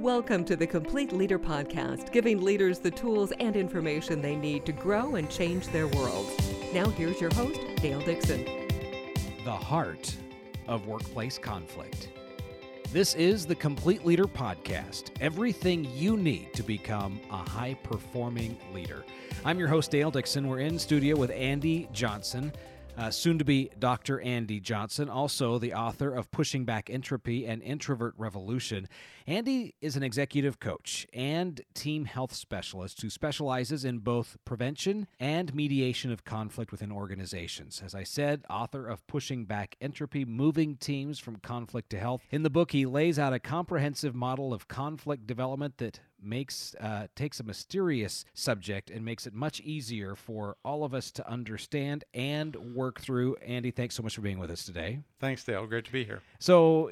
Welcome to the Complete Leader Podcast, giving leaders the tools and information they need to grow and change their world. Now, here's your host, Dale Dixon. The heart of workplace conflict. This is the Complete Leader Podcast everything you need to become a high performing leader. I'm your host, Dale Dixon. We're in studio with Andy Johnson uh, soon to be Dr. Andy Johnson, also the author of Pushing Back Entropy and Introvert Revolution. Andy is an executive coach and team health specialist who specializes in both prevention and mediation of conflict within organizations. As I said, author of Pushing Back Entropy, Moving Teams from Conflict to Health. In the book, he lays out a comprehensive model of conflict development that makes uh, takes a mysterious subject and makes it much easier for all of us to understand and work through. Andy, thanks so much for being with us today. Thanks, Dale. Great to be here. So,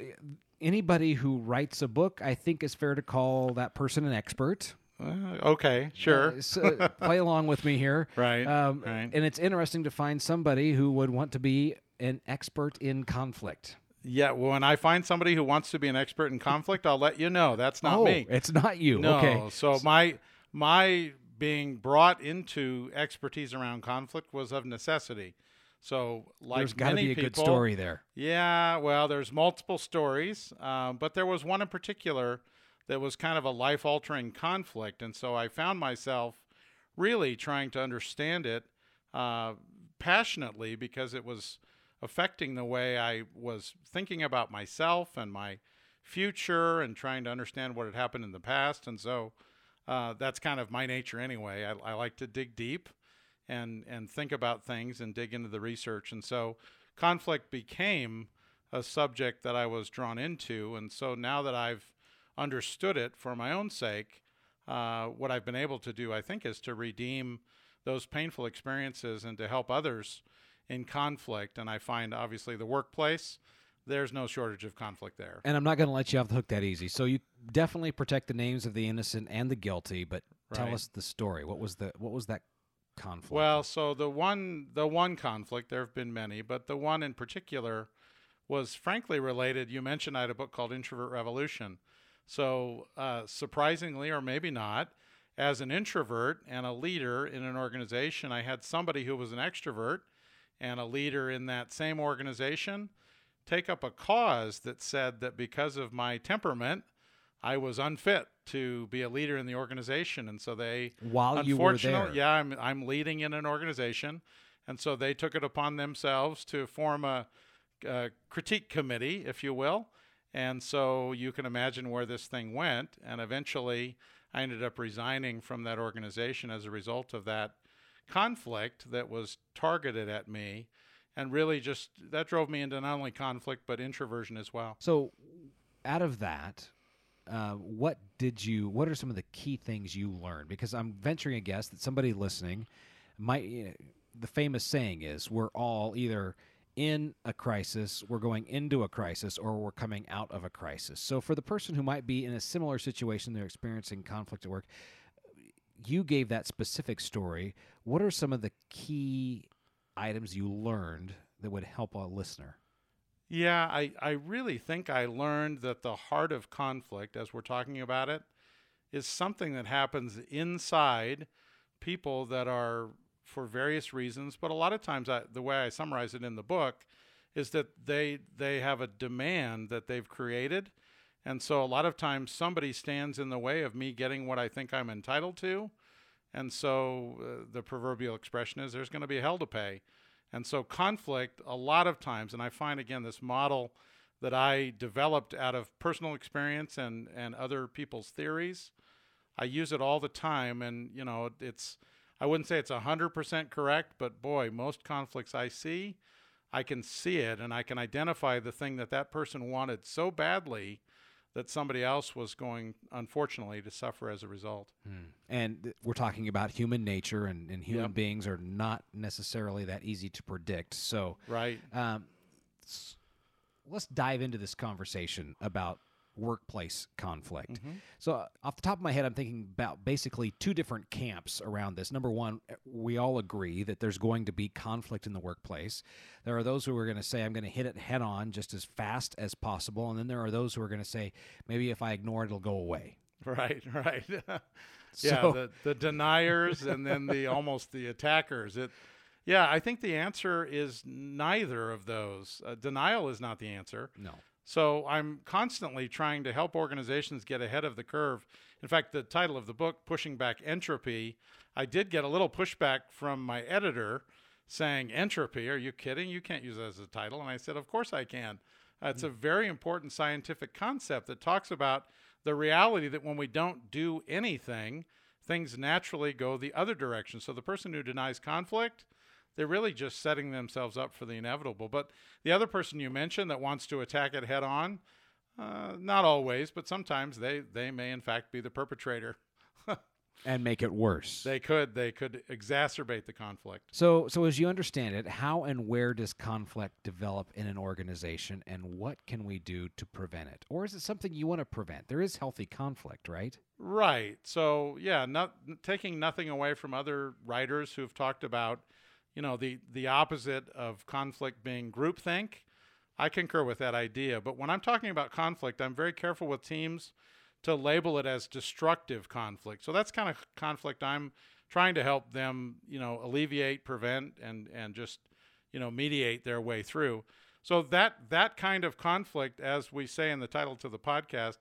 anybody who writes a book, I think, is fair to call that person an expert. Uh, okay, sure. Uh, so play along with me here. Right, um, right. And it's interesting to find somebody who would want to be an expert in conflict. Yeah, well, when I find somebody who wants to be an expert in conflict, I'll let you know. That's not oh, me. It's not you. No. Okay. So my my being brought into expertise around conflict was of necessity. So, like there's got to be a good story there. Yeah, well, there's multiple stories, um, but there was one in particular that was kind of a life altering conflict, and so I found myself really trying to understand it uh, passionately because it was affecting the way I was thinking about myself and my future and trying to understand what had happened in the past. And so uh, that's kind of my nature anyway. I, I, like to dig deep and, and think about things and dig into the research. And so conflict became a subject that I was drawn into. And so now that I've understood it for my own sake, uh, what I've been able to do, I think, is to redeem those painful experiences and to help others in conflict. And I find obviously the workplace, there's no shortage of conflict there. And I'm not going to let you off the hook that easy. So you definitely protect the names of the innocent and the guilty, but right. tell us the story. What was the what was that conflict? Well, so the one the one conflict, there have been many, but the one in particular was frankly related. You mentioned I had a book called Introvert Revolution. So uh, surprisingly, or maybe not, as an introvert and a leader in an organization, I had somebody who was an extrovert and a leader in that same organization take up a cause that said that because of my temperament, I was unfit to be a leader in the organization, and so they while you were there, yeah, I'm I'm leading in an organization, and so they took it upon themselves to form a, a critique committee, if you will, and so you can imagine where this thing went, and eventually I ended up resigning from that organization as a result of that conflict that was targeted at me and really just that drove me into not only conflict but introversion as well so out of that uh, what did you what are some of the key things you learned because i'm venturing a guess that somebody listening might you know, the famous saying is we're all either in a crisis, we're going into a crisis, or we're coming out of a crisis. So, for the person who might be in a similar situation, they're experiencing conflict at work, you gave that specific story. What are some of the key items you learned that would help a listener? Yeah, I, I really think I learned that the heart of conflict, as we're talking about it, is something that happens inside people that are, for various reasons, but a lot of times I, the way I summarize it in the book is that they they have a demand that they've created and so a lot of times somebody stands in the way of me getting what I think I'm entitled to. And so uh, the proverbial expression is there's going to be hell to pay. And so conflict, a lot of times, and I find again this model that I developed out of personal experience and, and other people's theories, I use it all the time. And, you know, it's, I wouldn't say it's 100% correct, but boy, most conflicts I see, I can see it and I can identify the thing that that person wanted so badly that somebody else was going, unfortunately, to suffer as a result. Hmm. And th- we're talking about human nature, and, and human yep. beings are not necessarily that easy to predict. So, right. Um, let's dive into this conversation about workplace conflict. Mm-hmm. So, uh, off the top of my head, I'm thinking about basically two different camps around this. Number one, uh, we all agree that there's going to be conflict in the workplace. There are those who are going to say, I'm going to hit it head on just as fast as possible. And then there are those who are going to say, maybe if I ignore it, it'll go away. Right, right. yeah, So- the, the deniers and then the almost the attackers. It, yeah, I think the answer is neither of those. Uh, denial is not the answer. No. So I'm constantly trying to help organizations get ahead of the curve. In fact, the title of the book, Pushing Back Entropy, I did get a little pushback from my editor saying, Entropy, are you kidding? You can't use that as a title. And I said, Of course I can. Uh, it's a very important scientific concept that talks about the reality that when we don't do anything, things naturally go the other direction. So the person who denies conflict, they're really just setting themselves up for the inevitable. But the other person you mentioned that wants to attack it head on, uh, not always, but sometimes they, they may in fact be the perpetrator. And make it worse. They could they could exacerbate the conflict. So, so as you understand it, how and where does conflict develop in an organization, and what can we do to prevent it, or is it something you want to prevent? There is healthy conflict, right? Right. So yeah, not taking nothing away from other writers who've talked about, you know, the the opposite of conflict being groupthink. I concur with that idea. But when I'm talking about conflict, I'm very careful with teams to label it as destructive conflict. So that's kind of conflict I'm trying to help them, you know, alleviate, prevent, and and just, you know, mediate their way through. So that that kind of conflict, as we say in the title to the podcast,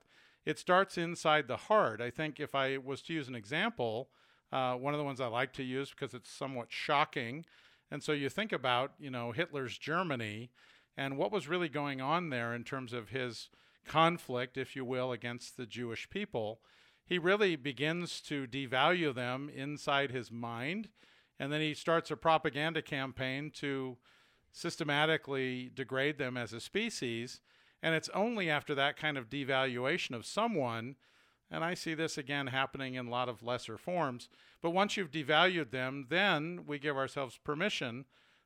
it starts inside the heart. I think if I was to use an example, uh, one of the ones I like to use because it's somewhat shocking, and so you think about, you know, Hitler's Germany and what was really going on there in terms of his conflict, if you will, against the Jewish people. He really begins to devalue them inside his mind, and then he starts a propaganda campaign to systematically degrade them as a species. And it's only after that kind of devaluation of someone, and I see this again happening in a lot of lesser forms, but once you've devalued them, then we give ourselves permission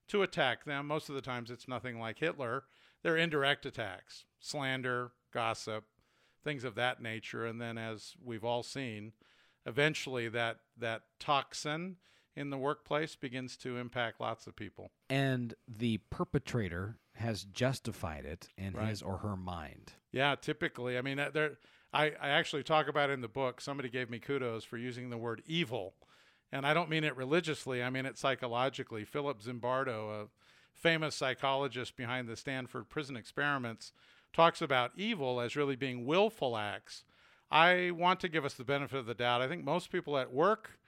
to attack them. Most of the times it's nothing like Hitler. They're indirect attacks, slander, gossip, things of that nature. And then, as we've all seen, eventually that, that toxin in the workplace begins to impact lots of people. And the perpetrator has justified it in Right. his or her mind. Yeah, typically. I mean, uh, there. I, I actually talk about in the book. Somebody gave me kudos for using the word evil, and I don't mean it religiously. I mean it psychologically. Philip Zimbardo, a famous psychologist behind the Stanford prison experiments, talks about evil as really being willful acts. I want to give us the benefit of the doubt. I think most people at work,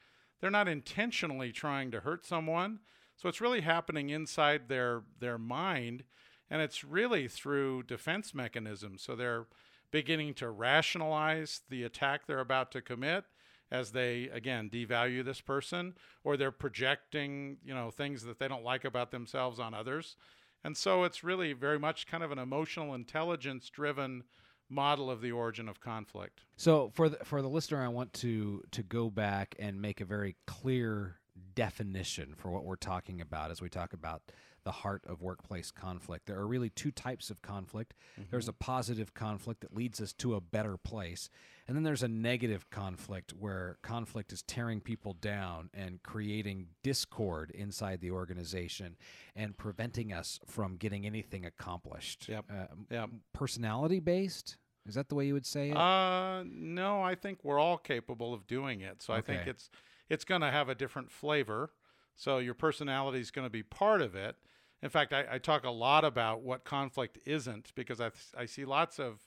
they're not intentionally trying to hurt someone. So it's really happening inside their their mind and it's really through defense mechanisms. So they're beginning to rationalize the attack they're about to commit as they again devalue this person or they're projecting, you know, things that they don't like about themselves on others. And so it's really very much kind of an emotional intelligence driven model of the origin of conflict. So for the, for the listener, I want to to go back and make a very clear definition for what we're talking about as we talk about the heart of workplace conflict. There are really two types of conflict. There's a positive conflict that leads us to a better place, and then there's a negative conflict where conflict is tearing people down and creating discord inside the organization and preventing us from getting anything accomplished. Yep. Uh, Yeah. personality based. Is that the way you would say it? Uh, no, I think we're all capable of doing it. So I think it's it's going to have a different flavor. So your personality is going to be part of it. In fact, I, I talk a lot about what conflict isn't because I I see lots of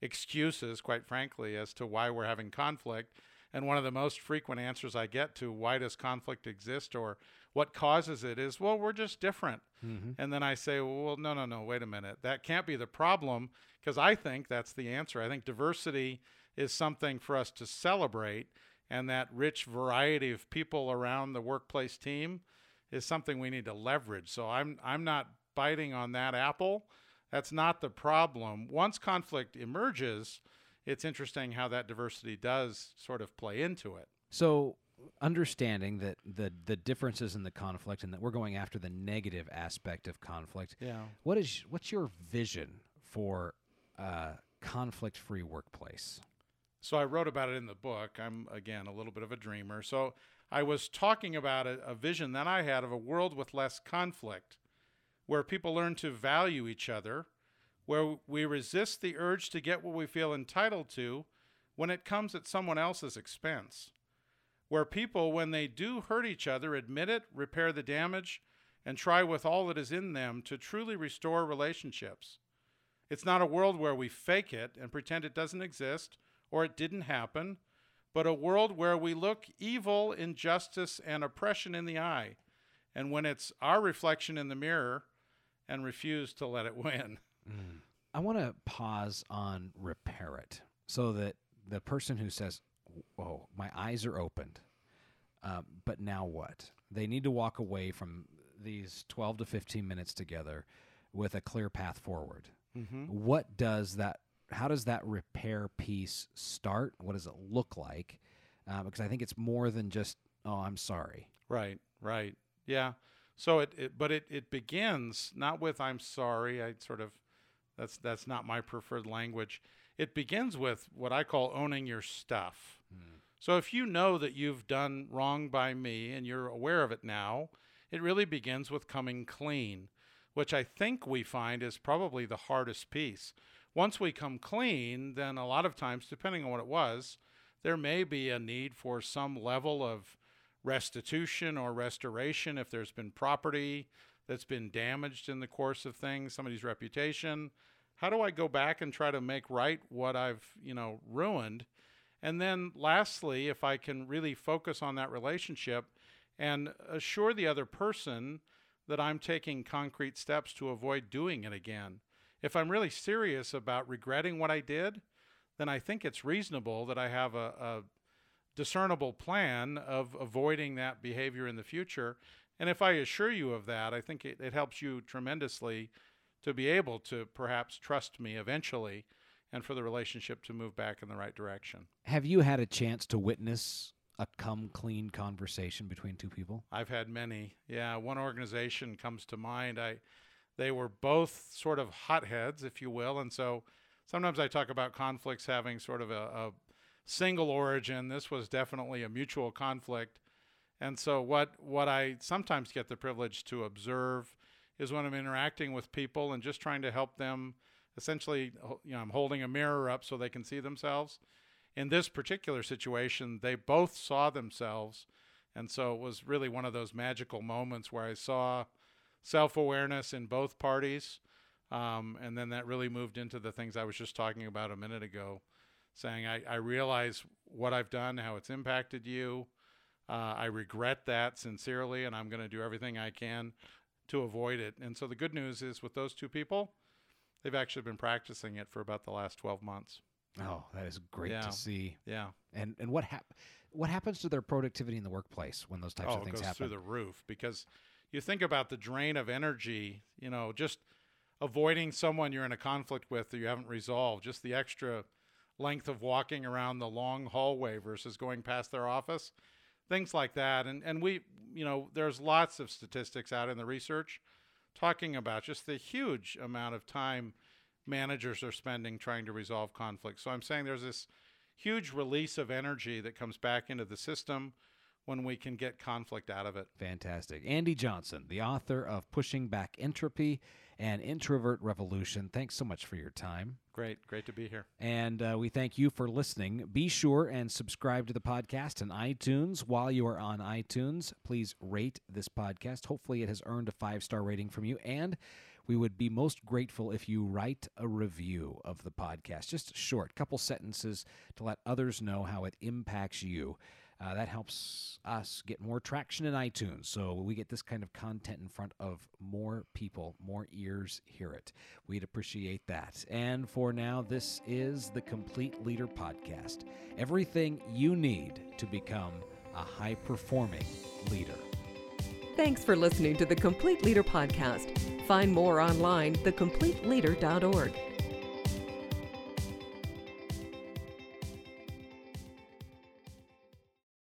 excuses, quite frankly, as to why we're having conflict. And one of the most frequent answers I get to why does conflict exist or what causes it is, well, we're just different. Mm-hmm. And then I say, well, no, no, no, wait a minute. That can't be the problem because I think that's the answer. I think diversity is something for us to celebrate, and that rich variety of people around the workplace team is something we need to leverage. So I'm I'm not biting on that apple. That's not the problem. Once conflict emerges, it's interesting how that diversity does sort of play into it. So understanding that the the differences in the conflict and that we're going after the negative aspect of conflict. Yeah. What is what's your vision for uh, a conflict free workplace? So I wrote about it in the book. I'm, again, a little bit of a dreamer. So I was talking about a, a vision that I had of a world with less conflict, where people learn to value each other, where we resist the urge to get what we feel entitled to when it comes at someone else's expense, where people, when they do hurt each other, admit it, repair the damage, and try with all that is in them to truly restore relationships. It's not a world where we fake it and pretend it doesn't exist or it didn't happen, but a world where we look evil, injustice, and oppression in the eye, and when it's our reflection in the mirror, and refuse to let it win. Mm. I want to pause on repair it so that the person who says, "Whoa, my eyes are opened," um, but now what? They need to walk away from these twelve to fifteen minutes together with a clear path forward. Mm-hmm. What does that? How does that repair piece start? What does it look like? Uh, because I think it's more than just, "Oh, I'm sorry." Right. Right. Yeah. So it, it but it, it begins not with I'm sorry. I sort of that's that's not my preferred language. It begins with what I call owning your stuff. Hmm. So if you know that you've done wrong by me and you're aware of it now, it really begins with coming clean, which I think we find is probably the hardest piece. Once we come clean, then a lot of times, depending on what it was, there may be a need for some level of restitution or restoration if there's been property that's been damaged in the course of things, somebody's reputation. How do I go back and try to make right what I've, you know, ruined? And then lastly, if I can really focus on that relationship and assure the other person that I'm taking concrete steps to avoid doing it again. If I'm really serious about regretting what I did, then I think it's reasonable that I have a, a discernible plan of avoiding that behavior in the future. And if I assure you of that, I think it, it helps you tremendously to be able to perhaps trust me eventually and for the relationship to move back in the right direction. Have you had a chance to witness a come clean conversation between two people? I've had many. Yeah, one organization comes to mind. I they were both sort of hotheads, if you will, and so sometimes I talk about conflicts having sort of a, a single origin. This was definitely a mutual conflict. And so what what I sometimes get the privilege to observe is when I'm interacting with people and just trying to help them essentially you know I'm holding a mirror up so they can see themselves. In this particular situation, they both saw themselves and so it was really one of those magical moments where I saw self-awareness in both parties. Um, and then that really moved into the things I was just talking about a minute ago saying, I, I realize what I've done, how it's impacted you. Uh, I regret that sincerely, and I'm going to do everything I can to avoid it. And so the good news is with those two people, they've actually been practicing it for about the last 12 months. Oh, that is great Yeah. to see. Yeah. And and what hap- what happens to their productivity in the workplace when those types oh, of it things goes happen? through the roof because you think about the drain of energy, you know, just avoiding someone you're in a conflict with that you haven't resolved, just the extra length of walking around the long hallway versus going past their office, things like that. And and we, you know, there's lots of statistics out in the research talking about just the huge amount of time managers are spending trying to resolve conflicts. So I'm saying there's this huge release of energy that comes back into the system when we can get conflict out of it. Fantastic. Andy Johnson, the author of Pushing Back Entropy and Introvert Revolution. Thanks so much for your time. Great, great to be here. And uh, we thank you for listening. Be sure and subscribe to the podcast on iTunes. While you are on iTunes, please rate this podcast. Hopefully, it has earned a five star rating from you. And we would be most grateful if you write a review of the podcast, just a short, couple sentences to let others know how it impacts you. Uh, that helps us get more traction in iTunes. So we get this kind of content in front of more people, more ears hear it. We'd appreciate that. And for now, this is the Complete Leader Podcast everything you need to become a high performing leader. Thanks for listening to the Complete Leader Podcast. Find more online, thecompleteleader.org.